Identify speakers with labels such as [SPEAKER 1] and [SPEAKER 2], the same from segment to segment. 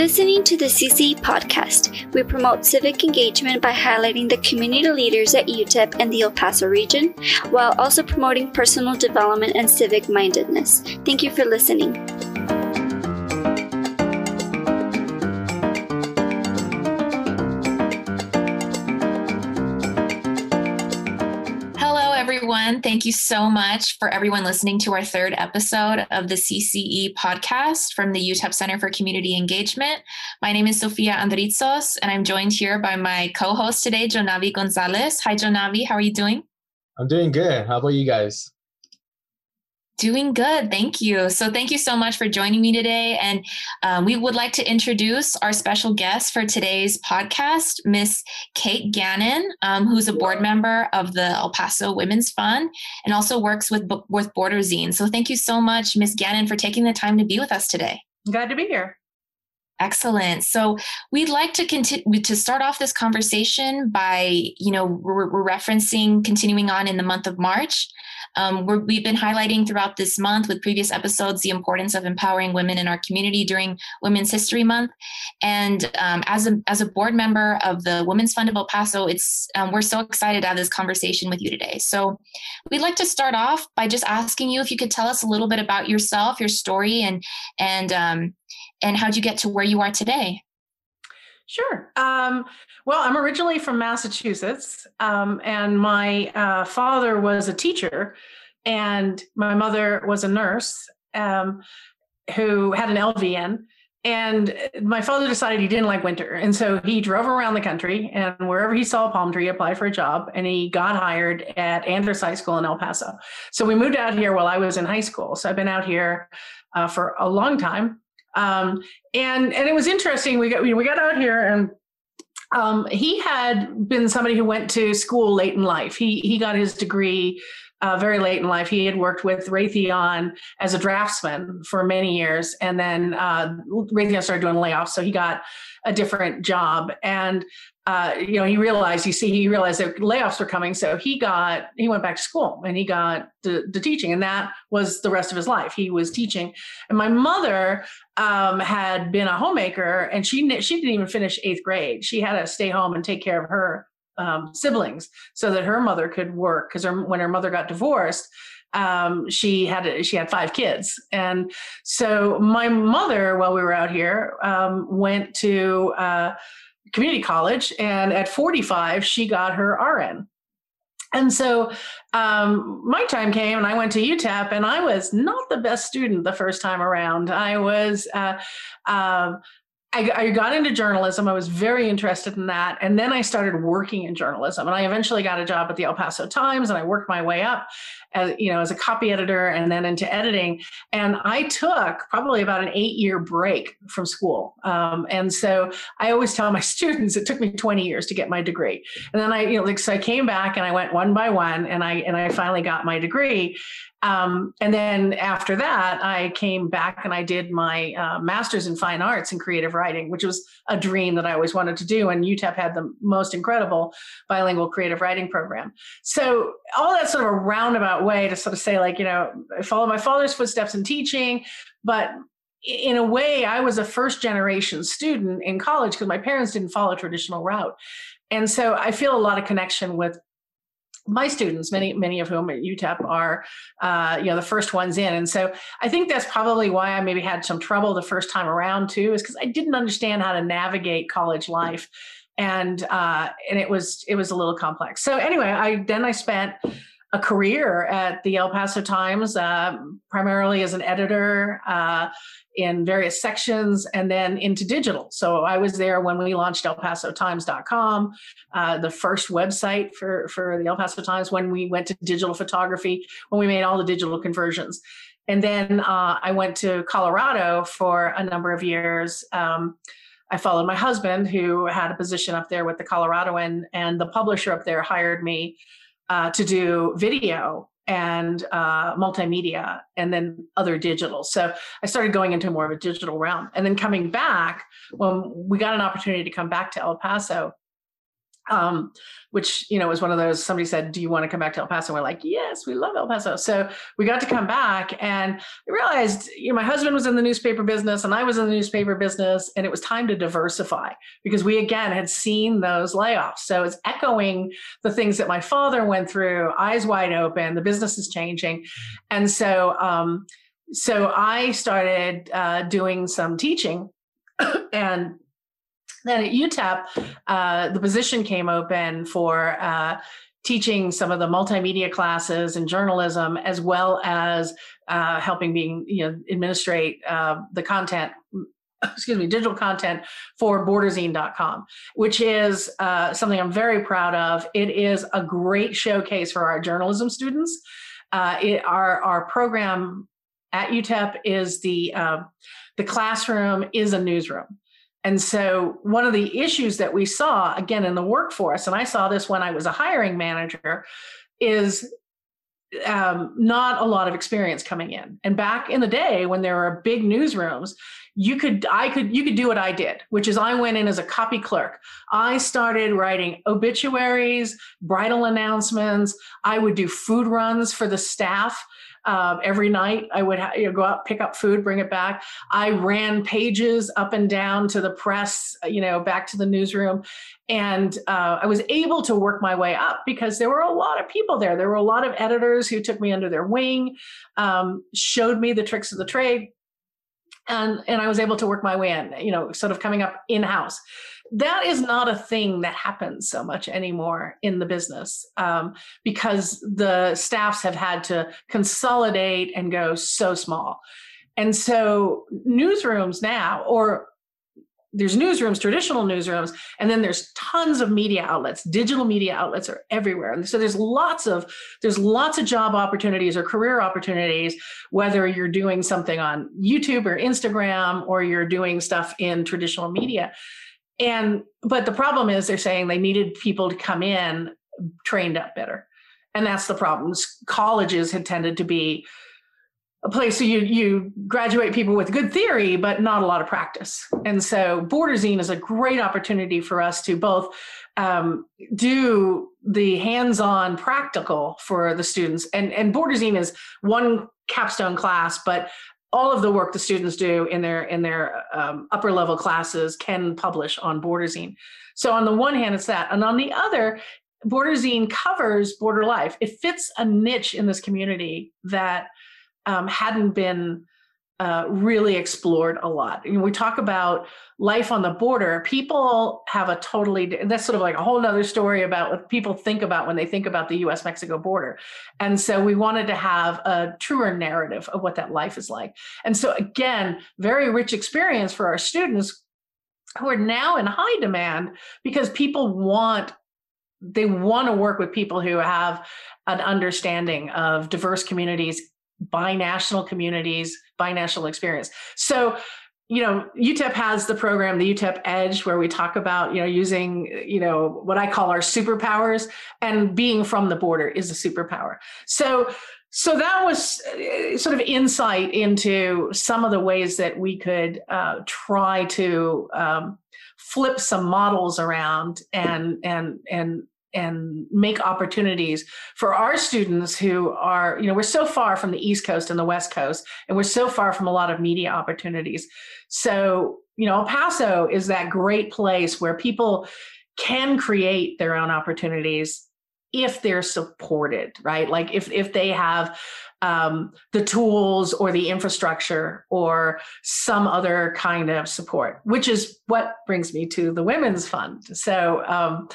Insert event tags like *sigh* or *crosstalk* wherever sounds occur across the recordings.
[SPEAKER 1] Listening to the CCE podcast. We promote civic engagement by highlighting the community leaders at UTEP and the El Paso region, while also promoting personal development and civic mindedness. Thank you for listening.
[SPEAKER 2] Thank you so much for everyone listening to our third episode of the CCE podcast from the UTEP Center for Community Engagement. My name is Sophia Andritsos, and I'm joined here by my co host today, Jonavie Gonzalez. Hi, Jonavie. How are you doing?
[SPEAKER 3] I'm doing good. How about you guys?
[SPEAKER 2] Doing good. Thank you. So, thank you so much for joining me today. And um, we would like to introduce our special guest for today's podcast, Miss Kate Gannon, um, who's a board member of the El Paso Women's Fund and also works with, with Borderzine. So, thank you so much, Miss Gannon, for taking the time to be with us today.
[SPEAKER 4] Glad to be here.
[SPEAKER 2] Excellent. So we'd like to continue to start off this conversation by, you know, we're, we're referencing continuing on in the month of March. Um, we have been highlighting throughout this month with previous episodes the importance of empowering women in our community during Women's History Month. And um, as a as a board member of the Women's Fund of El Paso, it's um, we're so excited to have this conversation with you today. So we'd like to start off by just asking you if you could tell us a little bit about yourself, your story, and and um, and how'd you get to where you are today?
[SPEAKER 4] Sure. Um, well, I'm originally from Massachusetts, um, and my uh, father was a teacher, and my mother was a nurse um, who had an LVN. And my father decided he didn't like winter. And so he drove around the country and wherever he saw a palm tree, applied for a job and he got hired at Andress High School in El Paso. So we moved out here while I was in high school. So I've been out here uh, for a long time. Um, and and it was interesting. We got we got out here and um, he had been somebody who went to school late in life. He he got his degree uh, very late in life. He had worked with Raytheon as a draftsman for many years, and then uh, Raytheon started doing layoffs, so he got a different job. And uh, you know, he realized, you see, he realized that layoffs were coming. So he got, he went back to school and he got the, teaching and that was the rest of his life. He was teaching. And my mother um, had been a homemaker and she, she didn't even finish eighth grade. She had to stay home and take care of her um, siblings so that her mother could work. Cause her, when her mother got divorced, um, she had she had five kids, and so my mother, while we were out here, um, went to uh, community college, and at 45, she got her RN. And so um, my time came, and I went to UTEP, and I was not the best student the first time around. I was. Uh, uh, I, I, got into journalism. I was very interested in that. And then I started working in journalism. And I eventually got a job at the El Paso Times and I worked my way up as, you know, as a copy editor and then into editing. And I took probably about an eight year break from school. Um, and so I always tell my *laughs* students it took me 20 years to get my degree. And then I, you know, like, so I came back and I went one by one and I, and I finally got my degree. Um, and then after that, I came back and I did my uh, master's in fine arts and creative writing, which was a dream that I always wanted to do. And UTEP had the most incredible bilingual creative writing program. So all that sort of a roundabout way to sort of say, like, you know, I follow my father's footsteps in teaching, but in a way, I was a first generation student in college because my parents didn't follow a traditional route. And so I feel a lot of connection with my students, many many of whom at UTEP are, uh, you know, the first ones in, and so I think that's probably why I maybe had some trouble the first time around too, is because I didn't understand how to navigate college life, and uh, and it was it was a little complex. So anyway, I then I spent a career at the El Paso Times, uh, primarily as an editor uh, in various sections and then into digital. So I was there when we launched ElPasoTimes.com, uh, the first website for, for the El Paso Times, when we went to digital photography, when we made all the digital conversions. And then uh, I went to Colorado for a number of years. Um, I followed my husband, who had a position up there with the Coloradoan, and the publisher up there hired me uh, to do video and uh, multimedia and then other digital. So I started going into more of a digital realm. And then coming back, when we got an opportunity to come back to El Paso, um, which you know was one of those. Somebody said, "Do you want to come back to El Paso?" we're like, "Yes, we love El Paso." So we got to come back, and I realized, you know, my husband was in the newspaper business, and I was in the newspaper business, and it was time to diversify because we again had seen those layoffs. So it's echoing the things that my father went through, eyes wide open. The business is changing, and so um, so I started uh, doing some teaching, *coughs* and then at UTEP, uh, the position came open for uh, teaching some of the multimedia classes and journalism, as well as uh, helping being you know administrate uh, the content. *clears throat* Excuse me, digital content for borderzine.com, which is uh, something I'm very proud of. It is a great showcase for our journalism students. Uh, it, our our program at UTEP is the the classroom is a newsroom. And so, one of the issues that we saw again in the workforce, and I saw this when I was a hiring manager, is um, not a lot of experience coming in. And back in the day when there were big newsrooms, you could I could you could do what I did, which is I went in as a copy clerk. I started writing obituaries, bridal announcements. I would do food runs for the staff. Um, every night I would ha- you know, go out, pick up food, bring it back. I ran pages up and down to the press, you know, back to the newsroom. And uh, I was able to work my way up because there were a lot of people there. There were a lot of editors who took me under their wing, um, showed me the tricks of the trade. And, and I was able to work my way in, you know, sort of coming up in house that is not a thing that happens so much anymore in the business um, because the staffs have had to consolidate and go so small. And so newsrooms now, or there's newsrooms, traditional newsrooms, and then there's tons of media outlets. Digital media outlets are everywhere. And so there's lots of there's lots of job opportunities or career opportunities, whether you're doing something on YouTube or Instagram or you're doing stuff in traditional media and but the problem is they're saying they needed people to come in trained up better. And that's the problems colleges had tended to be a place where you you graduate people with good theory but not a lot of practice. And so border borderzine is a great opportunity for us to both um, do the hands-on practical for the students. And and border borderzine is one capstone class but all of the work the students do in their in their um, upper level classes can publish on Borderzine. So on the one hand, it's that, and on the other, Borderzine covers border life. It fits a niche in this community that um, hadn't been uh, really explored a lot. We talk about life on the border. People have a totally that's sort of like a whole nother story about what people think about when they think about the U.S. Mexico border. And so we wanted to have a truer narrative of what that life is like. And so again, very rich experience for our students who are now in high demand because people want they want to work with people who have an understanding of diverse communities binational communities, binational experience. So, you know, UTEP has the program, the UTEP Edge, where we talk about, you know, using, you know, what I call our superpowers, and being from the border is a superpower. So, so that was uh, sort of insight into some of the ways that we could uh, try to um, flip some models around and and and and make opportunities for our students who are you know we're so far from the east coast and the west coast and we're so far from a lot of media opportunities. So you know el paso is that great place where people can create their own opportunities if they're supported right? Like if if they have um, the tools or the infrastructure or some other kind of support, which is what brings me to the Women's Fund. So, um,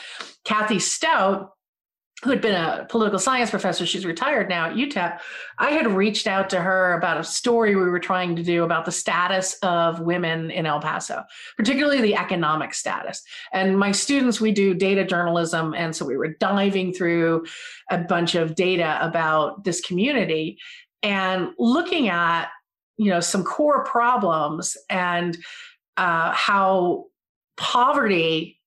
[SPEAKER 4] Kathy Stout who had been a political science professor, she's retired now at UTEP. I had reached out to her about a story we were trying to do about the status of women in El Paso, particularly the economic status. And my students, we do data journalism. And so we were diving through a bunch of data about this community and looking at, you know, some core problems and uh, how poverty,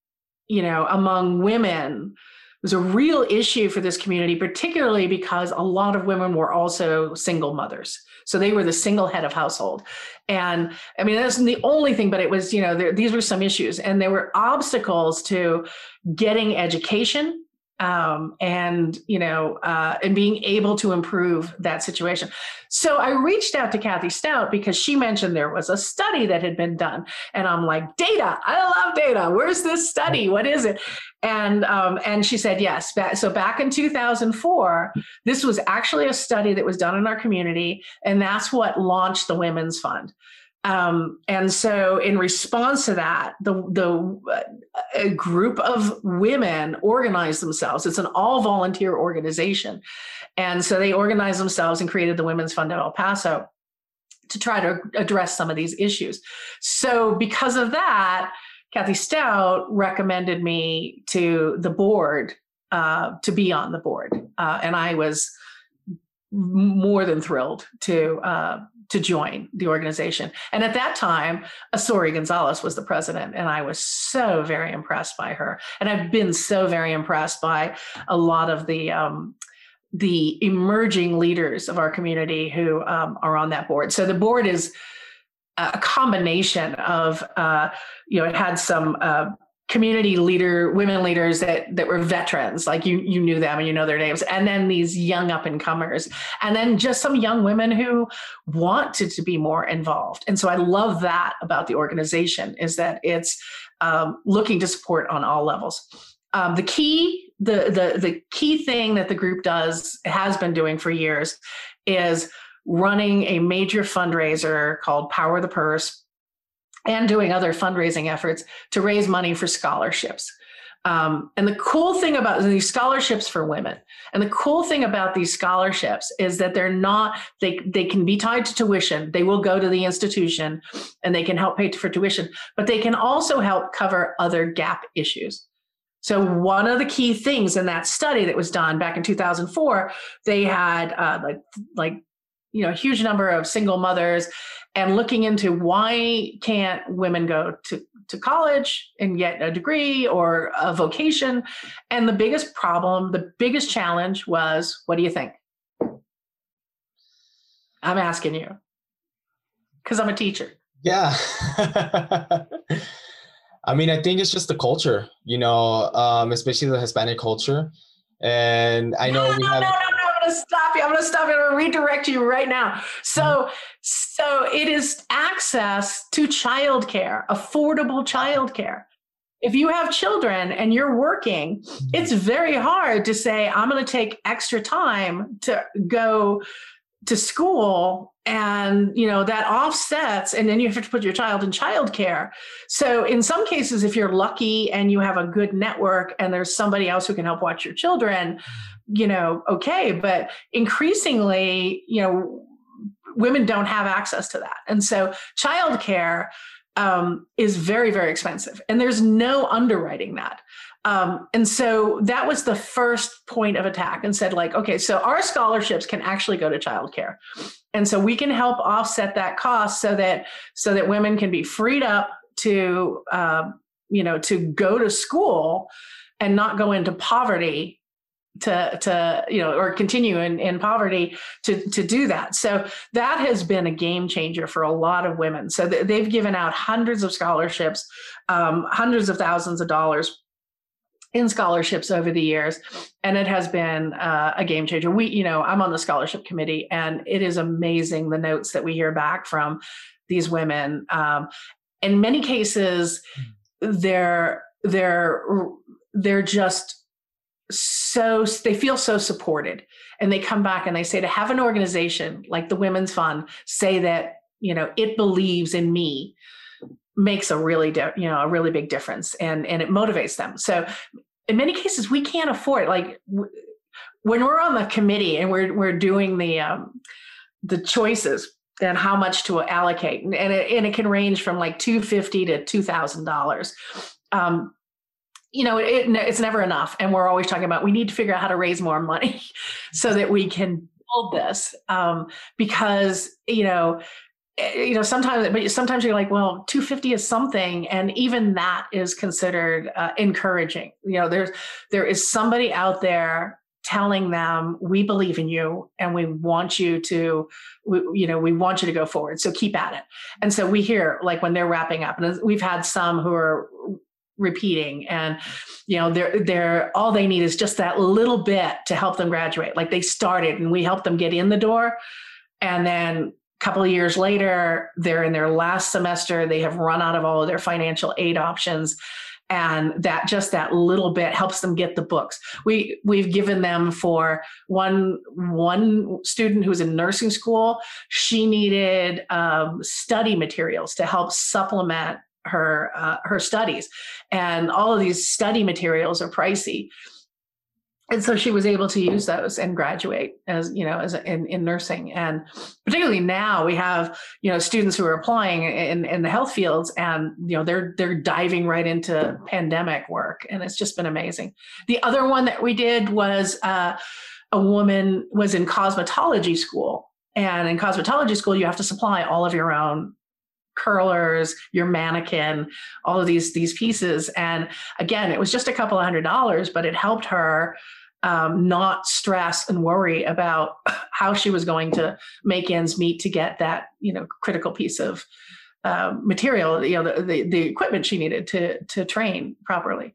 [SPEAKER 4] you know, among women was a real issue for this community, particularly because a lot of women were also single mothers. So they were the single head of household. And I mean, that's the only thing, but it was, you know, there, these were some issues and there were obstacles to getting education um, and you know uh, and being able to improve that situation. So i reached out to kathy stout because she mentioned there was a study that had been done. And i'm like data i love data. Where's this study? What is it? And um, and she said yes so back in 2004 this was actually a study that was done in our community and that's what launched the women's fund um, and so, in response to that, the the a group of women organized themselves. It's an all volunteer organization, and so they organized themselves and created the Women's Fund of El Paso to try to address some of these issues. So, because of that, Kathy Stout recommended me to the board uh, to be on the board, uh, and I was more than thrilled to uh, to join the organization. And at that time, Asori Gonzalez was the president, and I was so very impressed by her. And I've been so very impressed by a lot of the um, the emerging leaders of our community who um, are on that board. So the board is a combination of, uh, you know, it had some. Uh, community leader women leaders that that were veterans like you you knew them and you know their names and then these young up and comers and then just some young women who wanted to be more involved. And so i love that about the organization is that it's um, looking to support on all levels. Um, the key the the the key thing that the group does has been doing for years is running a major fundraiser called power the purse and doing other fundraising efforts to raise money for scholarships. Um, and the cool thing about these scholarships for women, and the cool thing about these scholarships is that they're not they they can be tied to tuition. They will go to the institution, and they can help pay for tuition, but they can also help cover other gap issues. So one of the key things in that study that was done back in 2004, they had uh, like like you know a huge number of single mothers and looking into why can't women go to, to college and get a degree or a vocation. And the biggest problem the biggest challenge was what do you think? I'm asking you. Because i'm a teacher.
[SPEAKER 3] Yeah. *laughs* I mean i think it's just the culture you know um, especially the hispanic culture. And i know
[SPEAKER 4] no,
[SPEAKER 3] we
[SPEAKER 4] no,
[SPEAKER 3] have
[SPEAKER 4] no, no to stop you. I'm going to stop you. I'm going to redirect you right now. So, mm-hmm. so it is access to childcare, affordable childcare. If you have children and you're working, mm-hmm. it's very hard to say, I'm going to take extra time to go to school and you know that offsets and then you have to put your child in childcare so in some cases if you're lucky and you have a good network and there's somebody else who can help watch your children you know okay but increasingly you know women don't have access to that. And so childcare um, is very very expensive and there's no underwriting that. Um, and so that was the first point of attack and said like okay so our scholarships can actually go to childcare. And so we can help offset that cost so that so that women can be freed up to uh, you know to go to school and not go into poverty to to you know or continue in, in poverty to to do that. So that has been a game changer for a lot of women. So they've given out hundreds of scholarships um, hundreds of thousands of dollars in scholarships over the years and it has been uh, a game changer. We you know i'm on the scholarship committee and it is amazing the notes that we hear back from these women. Um, in many cases they're they're they're just so they feel so supported. And they come back and they say to have an organization like the women's fund say that you know it believes in me makes a really di- you know a really big difference and and it motivates them. So in many cases we can't afford like w- when we're on the committee and we're we're doing the um, the choices and how much to allocate and, and, it, and it can range from like 250 to $2000 um, you know, it, it's never enough. And we're always talking about we need to figure out how to raise more money *laughs* so that we can build this. Um, because, you know, eh, you know, sometimes, but sometimes you're like, well, 250 is something. And even that is considered uh, encouraging. You know, there's, there is somebody out there telling them we believe in you and we want you to we, you know we want you to go forward so keep at it and so we hear like when they're wrapping up and we've had some who are repeating. And you know they're they're all they need is just that little bit to help them graduate. Like they started and we help them get in the door. And then a couple of years later they're in their last semester. They have run out of all of their financial aid options. And that just that little bit helps them get the books. We we've given them for one one student who's in nursing school. She needed um, study materials to help supplement her uh, her studies. And all of these study materials are pricey. And so she was able to use those and graduate as you know as in, in nursing. And particularly now we have you know students who are applying in, in the health fields and you know they're they're diving right into pandemic work. And it's just been amazing. The other one that we did was uh, a woman was in cosmetology school. And in cosmetology school you have to supply all of your own curlers, your mannequin, all of these these pieces. And again, it was just a couple of hundred dollars, but it helped her um, not stress and worry about *laughs* how she was going to make ends meet to get that you know critical piece of uh, material, you know, the, the, the equipment she needed to to train properly.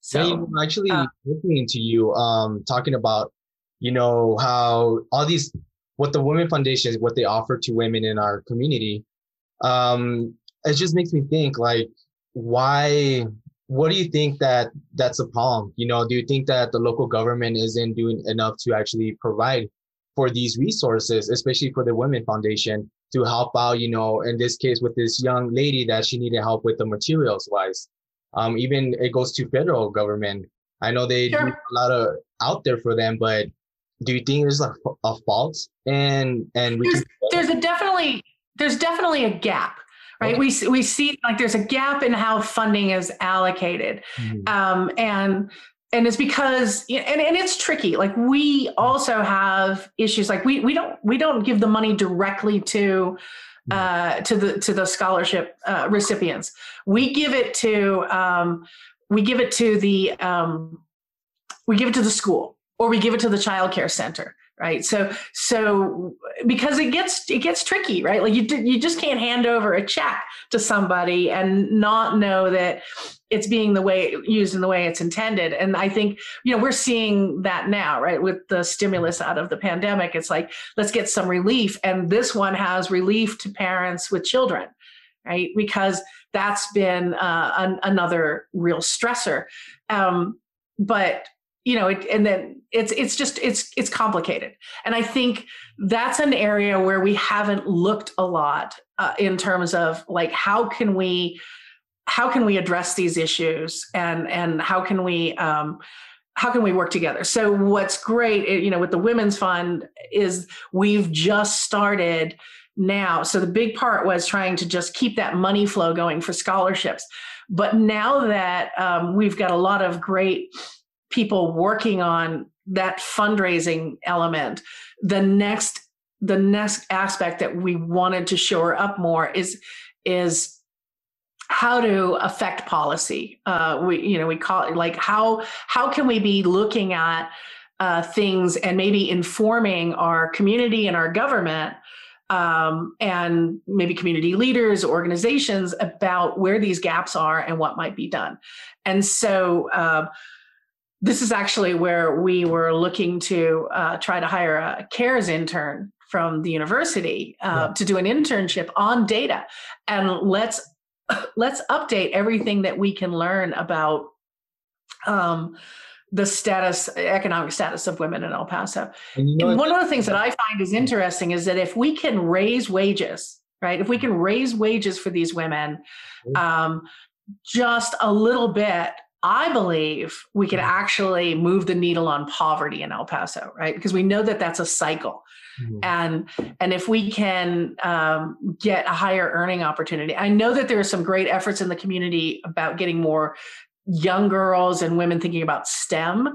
[SPEAKER 4] So
[SPEAKER 3] yeah, know, actually uh, listening to you um, talking about you know how all these what the Women Foundation is what they offer to women in our community um, it just makes me think like why what do you think that that's a problem? You know do you think that the local government isn't doing enough to actually provide for these resources especially for the women foundation to help out you know in this case with this young lady that she needed help with the materials wise? Um, even it goes to federal government. I know they sure. do a lot of out there for them but do you think there's a, a fault? And and
[SPEAKER 4] there's, there's a definitely there's definitely a gap right? We we see like there's a gap in how funding is allocated. Mm-hmm. um, and and it's because and, and it's tricky. Like we also have issues like we we don't we don't give the money directly to mm-hmm. uh, to the to the scholarship uh, recipients. We give it to um, we give it to the um, we give it to the school or we give it to the child care center right? So so because it gets it gets tricky right? Like you you just can't hand over a check to somebody and not know that it's being the way used in the way it's intended. And i think you know we're seeing that now right? With the stimulus out of the pandemic it's like let's get some relief. And this one has relief to parents with children right? Because that's been uh, an, another real stressor. Um, but you know it, and then it's it's just it's it's complicated. And i think that's an area where we haven't looked a lot uh, in terms of like how can we how can we address these issues and and how can we um, how can we work together? So what's great you know with the women's fund is we've just started now. So the big part was trying to just keep that money flow going for scholarships. But now that um, we've got a lot of great people working on that fundraising element the next the next aspect that we wanted to shore up more is is how to affect policy. Uh, we you know we call it like how how can we be looking at uh, things and maybe informing our community and our government um, and maybe community leaders organizations about where these gaps are and what might be done. And so uh, this is actually where we were looking to uh, try to hire a CARES intern from the university uh, yeah. to do an internship on data, and let's *laughs* let's update everything that we can learn about um, the status, economic status of women in El Paso. And, you know, and one of the things that I find is interesting is that if we can raise wages, right? If we can raise wages for these women, um, just a little bit I believe we could actually move the needle on poverty in El Paso, right? Because we know that that's a cycle. Mm-hmm. And and if we can um, get a higher earning opportunity, I know that there are some great efforts in the community about getting more young girls and women thinking about STEM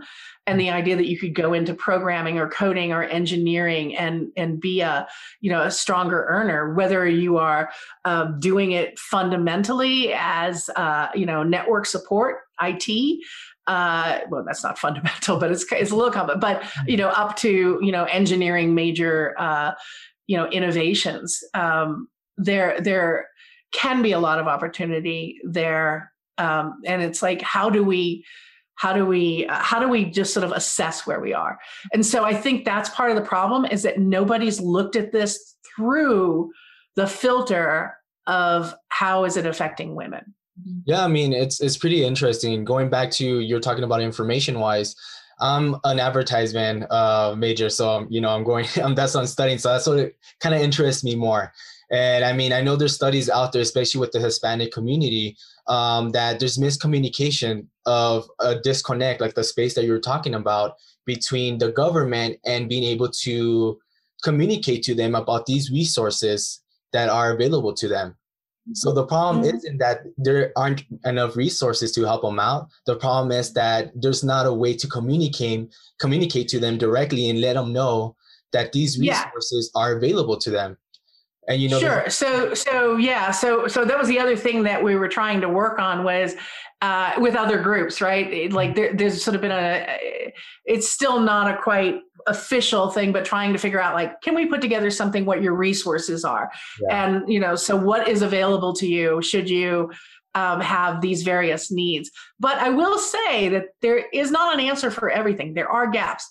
[SPEAKER 4] and the idea that you could go into programming or coding or engineering and and be a you know a stronger earner whether you are uh, doing it fundamentally as uh, you know network support IT uh, well, that's not *laughs* fundamental, but it's it's a little common. But you know, up to you know engineering major uh, you know innovations, um, there there can be a lot of opportunity there, um, and it's like how do we how do we how do we just sort of assess where we are and so i think that's part of the problem is that nobody's looked at this through the filter of how is it affecting women
[SPEAKER 3] yeah, I mean it's it's pretty interesting. Going back to you're talking about information wise, I'm an advertisement uh, major, so I'm, you know I'm going. *laughs* I'm that's what I'm studying, so that's what kind of interests me more. And I mean, I know there's studies out there, especially with the Hispanic community, um, that there's miscommunication of a disconnect, like the space that you're talking about, between the government and being able to communicate to them about these resources that are available to them. So the problem mm-hmm. isn't that there aren't enough resources to help them out. The problem is that there's not a way to communicate communicate to them directly and let them know that these resources yeah. are available to them.
[SPEAKER 4] And you know, sure. So so yeah. So so that was the other thing that we were trying to work on was uh, with other groups, right? Like there, there's sort of been a. It's still not a quite official thing but trying to figure out like can we put together something what your resources are yeah. and you know so what is available to you should you um, have these various needs but i will say that there is not an answer for everything there are gaps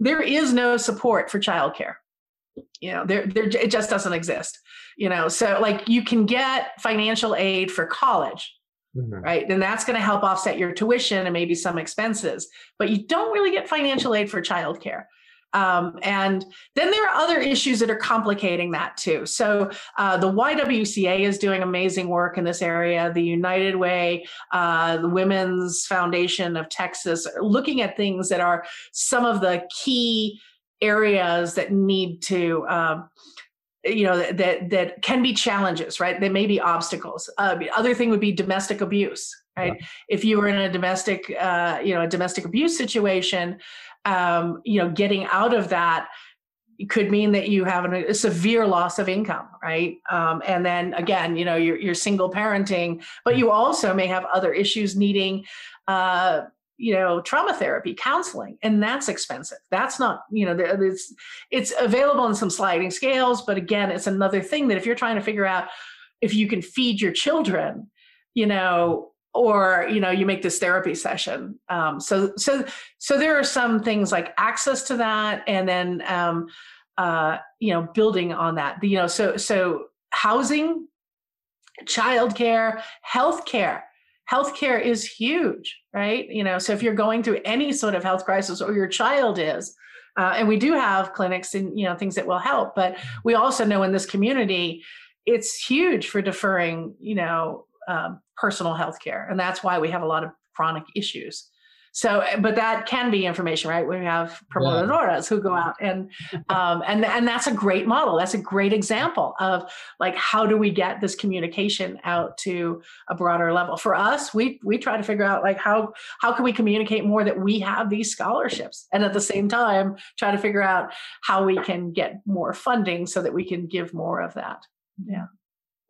[SPEAKER 4] there is no support for childcare you know there, there it just doesn't exist you know so like you can get financial aid for college Mm-hmm. right? Then that's going to help offset your tuition and maybe some expenses. But you don't really get financial aid for childcare. Um, and then there are other issues that are complicating that too. So uh, the YWCA is doing amazing work in this area. The United Way, uh, the Women's Foundation of Texas, looking at things that are some of the key areas that need to. Um, you know that that can be challenges right there may be obstacles uh, the other thing would be domestic abuse right yeah. if you were in a domestic uh, you know a domestic abuse situation um, you know, getting out of that could mean that you have an, a severe loss of income, right? Um, and then again, you know, you're, you're, single parenting, but you also may have other issues needing, uh, you know, trauma therapy, counseling, and that's expensive. That's not, you know, it's it's available in some sliding scales, but again, it's another thing that if you're trying to figure out if you can feed your children, you know, or you know you make this therapy session um, so so so there are some things like access to that and then um, uh, you know building on that you know so so housing childcare healthcare healthcare is huge right you know so if you're going through any sort of health crisis or your child is uh, and we do have clinics and you know things that will help but we also know in this community it's huge for deferring you know um, personal health care. And that's why we have a lot of chronic issues. So, but that can be information, right? We have promotoras yeah. who go out and, *laughs* um, and, and that's a great model. That's a great example of like, how do we get this communication out to a broader level? For us, we, we try to figure out like, how, how can we communicate more that we have these scholarships? And at the same time, try to figure out how we can get more funding so that we can give more of that. Yeah.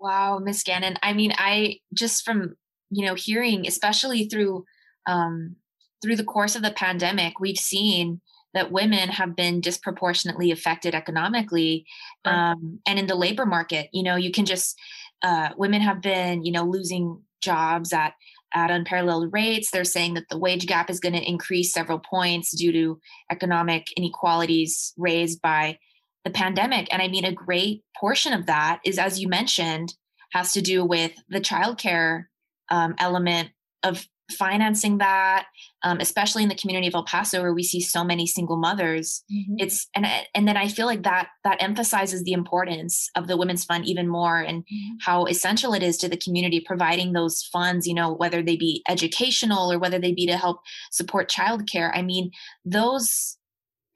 [SPEAKER 2] Wow, Miss Gannon. I mean, I just from you know hearing, especially through um, through the course of the pandemic, we've seen that women have been disproportionately affected economically um, and in the labor market. You know, you can just uh, women have been you know losing jobs at at unparalleled rates. They're saying that the wage gap is going to increase several points due to economic inequalities raised by the pandemic. And I mean, a great portion of that is, as you mentioned, has to do with the childcare um, element of financing that, um, especially in the community of El Paso where we see so many single mothers. Mm-hmm. It's and and then I feel like that that emphasizes the importance of the Women's Fund even more and mm-hmm. how essential it is to the community providing those funds. You know, whether they be educational or whether they be to help support childcare. I mean, those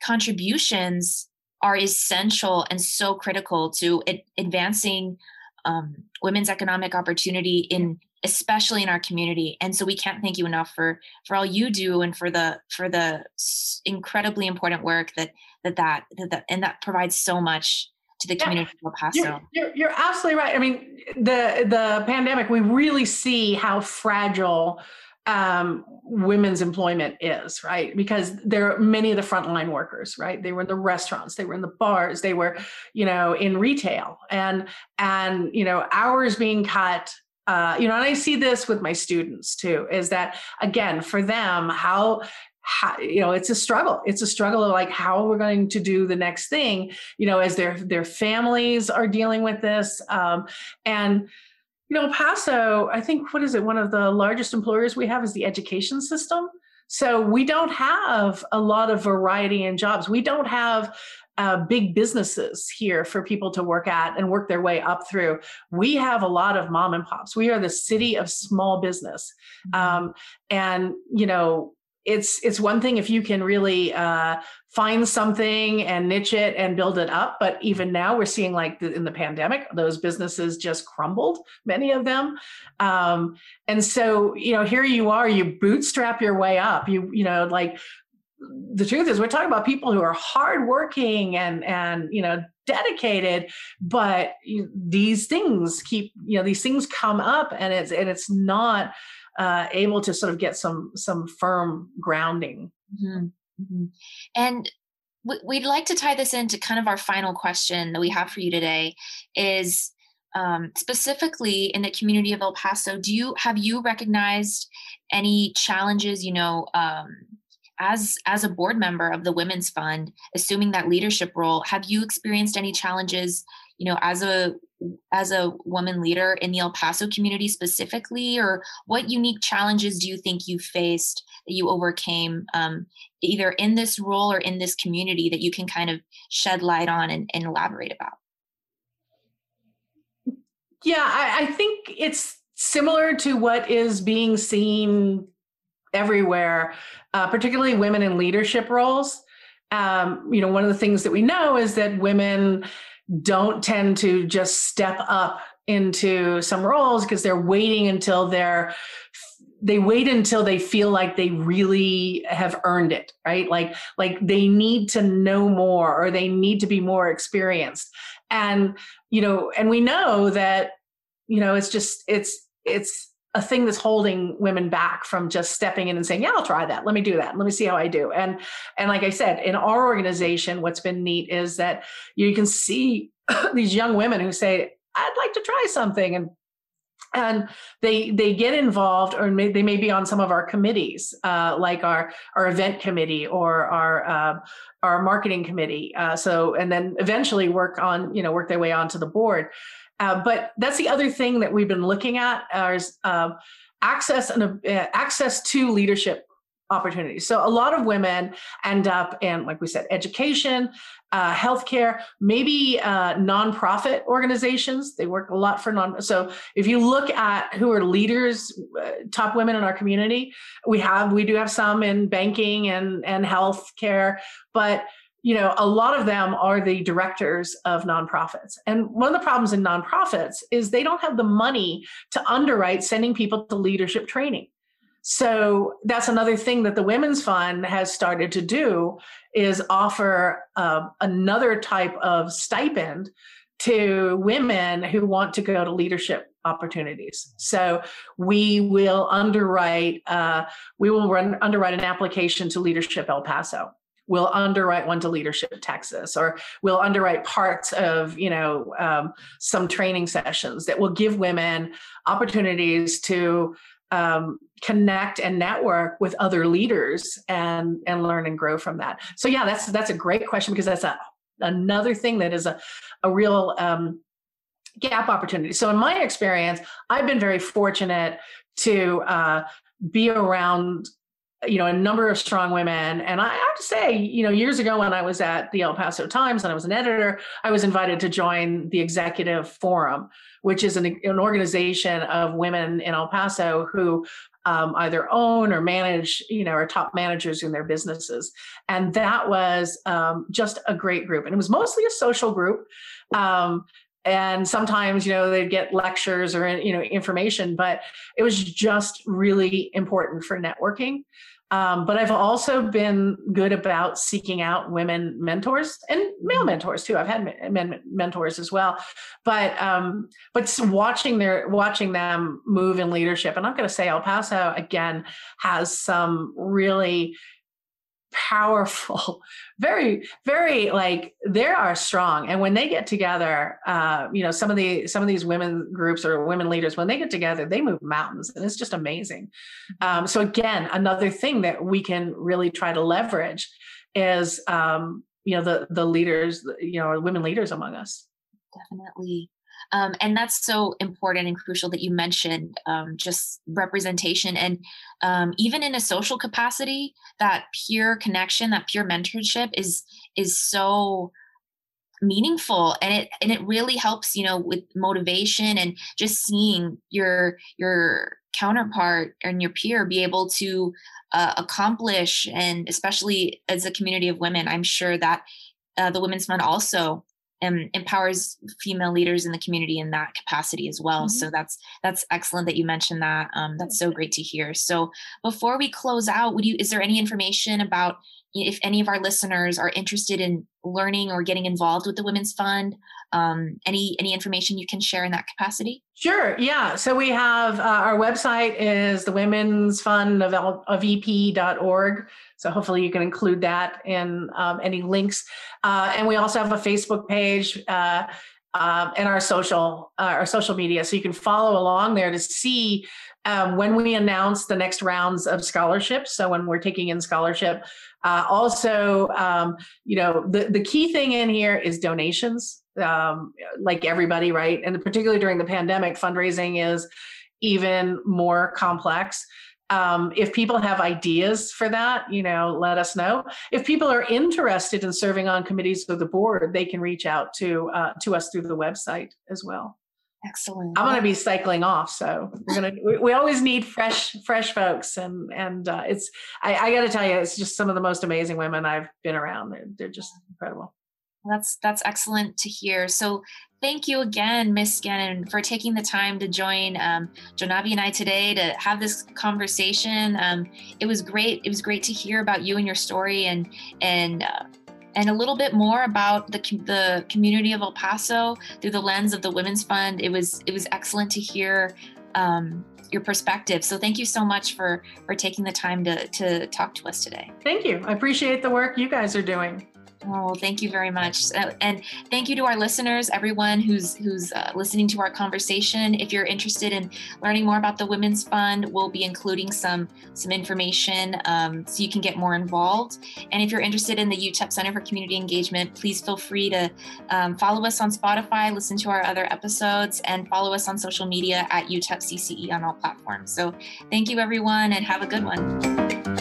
[SPEAKER 2] contributions are essential and so critical to it, advancing um, women's economic opportunity in especially in our community and so we can't thank you enough for for all you do and for the for the incredibly important work that that that, that, that and that provides so much to the community yeah, of El Paso.
[SPEAKER 4] You're, you're, you're, absolutely right. I mean, the the pandemic, we really see how fragile um, women's employment is, right? Because there are many of the frontline workers, right? They were in the restaurants, they were in the bars, they were, you know, in retail, and and you know, hours being cut. Uh, you know, and I see this with my students too. Is that again for them how how, you know it's a struggle it's a struggle of like how we're going to do the next thing you know as their their families are dealing with this um, and you know, Paso, I think, what is it? One of the largest employers we have is the education system. So we don't have a lot of variety in jobs. We don't have uh, big businesses here for people to work at and work their way up through. We have a lot of mom and pops. We are the city of small business. Mm-hmm. Um, and, you know, it's it's one thing if you can really uh, find something and niche it and build it up but even now we're seeing like the, in the pandemic those businesses just crumbled many of them um, and so you know here you are you bootstrap your way up you you know like the truth is we're talking about people who are hardworking and and you know dedicated but these things keep you know these things come up and it's and it's not uh, able to sort of get some some firm grounding.
[SPEAKER 2] Mm-hmm. Mm-hmm. And we'd like to tie this into kind of our final question that we have for you today is um, specifically in the community of El Paso, do you have you recognized any challenges? You know, um, as as a board member of the Women's Fund, assuming that leadership role, have you experienced any challenges? You know, as a as a woman leader in the El Paso community specifically, or what unique challenges do you think you faced that you overcame um, either in this role or in this community that you can kind of shed light on and, and elaborate about?
[SPEAKER 4] Yeah, I, I think it's similar to what is being seen everywhere, uh, particularly women in leadership roles. Um, you know, one of the things that we know is that women don't tend to just step up into some roles because they're waiting until they're they wait until they feel like they really have earned it right like like they need to know more or they need to be more experienced and you know and we know that you know it's just it's it's a thing that's holding women back from just stepping in and saying, "Yeah, I'll try that. Let me do that. Let me see how I do." And and like I said, in our organization, what's been neat is that you can see *clears throat* these young women who say, "I'd like to try something," and and they they get involved or may, they may be on some of our committees uh, like our our event committee or our uh, our marketing committee uh, so and then eventually work on you know work their way onto the board uh, but that's the other thing that we've been looking at is uh, access and uh, access to leadership opportunities. So a lot of women end up in, like we said, education, uh, healthcare, maybe uh, nonprofit organizations. They work a lot for non. So if you look at who are leaders, uh, top women in our community, we have we do have some in banking and and healthcare, but you know, a lot of them are the directors of nonprofits. And one of the problems in nonprofits is they don't have the money to underwrite sending people to leadership training. So that's another thing that the Women's Fund has started to do is offer uh, another type of stipend to women who want to go to leadership opportunities. So we will underwrite, uh, we will run underwrite an application to Leadership El Paso we'll underwrite one to leadership texas or we'll underwrite parts of you know um, some training sessions that will give women opportunities to um, connect and network with other leaders and and learn and grow from that. So yeah that's that's a great question because that's a another thing that is a, a real um, gap opportunity. So in my experience i've been very fortunate to uh, be around you know a number of strong women. And i have to say you know years ago when i was at the el paso times and i was an editor i was invited to join the executive forum which is an, an organization of women in el paso who um, either own or manage you know are top managers in their businesses. And that was um, just a great group. And it was mostly a social group. Um, and sometimes you know they'd get lectures or you know information but it was just really important for networking Um, but I've also been good about seeking out women mentors and male mentors too. I've had men mentors as well, but um, but watching their watching them move in leadership. And I'm going to say El Paso again has some really powerful *laughs* very very like they are strong. And when they get together uh you know some of the some of these women groups or women leaders when they get together they move mountains and it's just amazing. Um so again another thing that we can really try to leverage is um you know the the leaders you know women leaders among us.
[SPEAKER 2] Definitely um, and that's so important and crucial that you mentioned um, just representation and um, even in a social capacity that peer connection that peer mentorship is is so meaningful and it and it really helps you know with motivation and just seeing your your counterpart and your peer be able to uh, accomplish and especially as a community of women i'm sure that uh, the women's fund also um, empowers female leaders in the community in that capacity as well. Mm-hmm. So that's that's excellent that you mentioned that. Um, that's so great to hear. So before we close out, would you is there any information about if any of our listeners are interested in learning or getting involved with the Women's Fund? Um, any any information you can share in that capacity?
[SPEAKER 4] Sure. Yeah. So we have uh, our website is the Women's Fund of, of EP.org. So hopefully you can include that in um, any links. Uh, and we also have a Facebook page uh, uh, and our social uh, our social media, so you can follow along there to see um, when we announce the next rounds of scholarships. So when we're taking in scholarship, uh, also um, you know the the key thing in here is donations. Um, like everybody, right? And particularly during the pandemic, fundraising is even more complex. Um, if people have ideas for that, you know, let us know. If people are interested in serving on committees of the board, they can reach out to uh, to us through the website as well.
[SPEAKER 2] Excellent.
[SPEAKER 4] I'm going to be cycling off, so we're going to. We, we, always need fresh, fresh folks, and and uh, it's. I, I got to tell you, it's just some of the most amazing women I've been around. They're, they're just incredible.
[SPEAKER 2] That's that's excellent to hear. So thank you again, Miss Gannon, for taking the time to join um, Jonavie and I today to have this conversation. Um, it was great. It was great to hear about you and your story, and and uh, and a little bit more about the the community of El Paso through the lens of the Women's Fund. It was it was excellent to hear. Um, your perspective. So thank you so much for for taking the time to to talk to us today.
[SPEAKER 4] Thank you. I appreciate the work you guys are doing.
[SPEAKER 2] Oh, thank you very much, and thank you to our listeners, everyone who's who's uh, listening to our conversation. If you're interested in learning more about the Women's Fund, we'll be including some some information um, so you can get more involved. And if you're interested in the UTEP Center for Community Engagement, please feel free to um, follow us on Spotify, listen to our other episodes, and follow us on social media at UTEP CCE on all platforms. So, thank you, everyone, and have a good one.